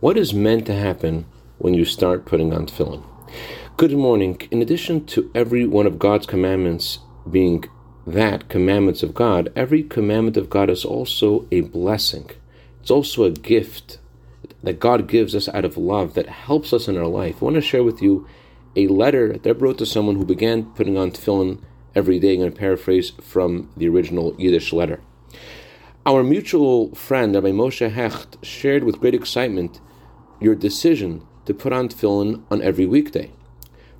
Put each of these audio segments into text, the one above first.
What is meant to happen when you start putting on tefillin? Good morning. In addition to every one of God's commandments being that, commandments of God, every commandment of God is also a blessing. It's also a gift that God gives us out of love that helps us in our life. I want to share with you a letter that I wrote to someone who began putting on tefillin every day. I'm going to paraphrase from the original Yiddish letter. Our mutual friend, Rabbi Moshe Hecht, shared with great excitement your decision to put on tefillin on every weekday.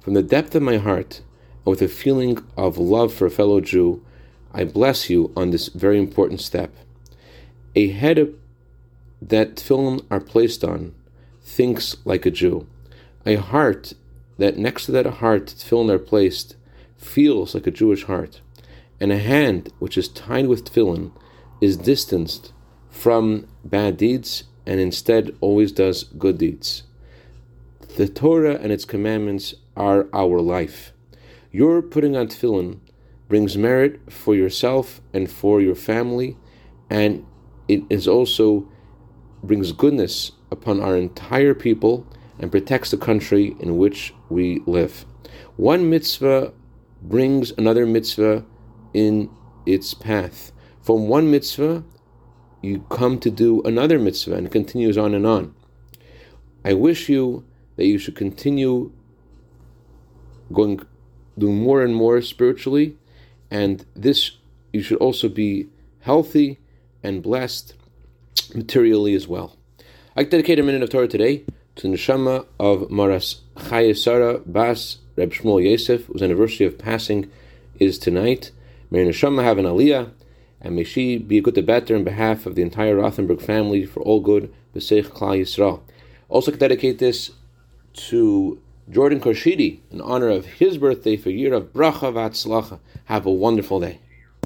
From the depth of my heart, and with a feeling of love for a fellow Jew, I bless you on this very important step. A head that tefillin are placed on thinks like a Jew. A heart that next to that heart tefillin are placed feels like a Jewish heart. And a hand which is tied with tefillin is distanced from bad deeds and instead always does good deeds. The Torah and its commandments are our life. Your putting on tefillin brings merit for yourself and for your family, and it is also brings goodness upon our entire people and protects the country in which we live. One mitzvah brings another mitzvah in its path. From one mitzvah, you come to do another mitzvah and it continues on and on. I wish you that you should continue going doing more and more spiritually, and this you should also be healthy and blessed materially as well. I dedicate a minute of Torah today to the neshama of Maras Chayesara Bas Reb Shmuel Yosef, whose anniversary of passing is tonight. May neshama have an aliyah, and may she be a good to better in behalf of the entire Rothenberg family for all good. B'seich Klal Yisrael. Also, dedicate this to Jordan Korshidi in honor of his birthday for year of bracha v'atzlacha. Have a wonderful day.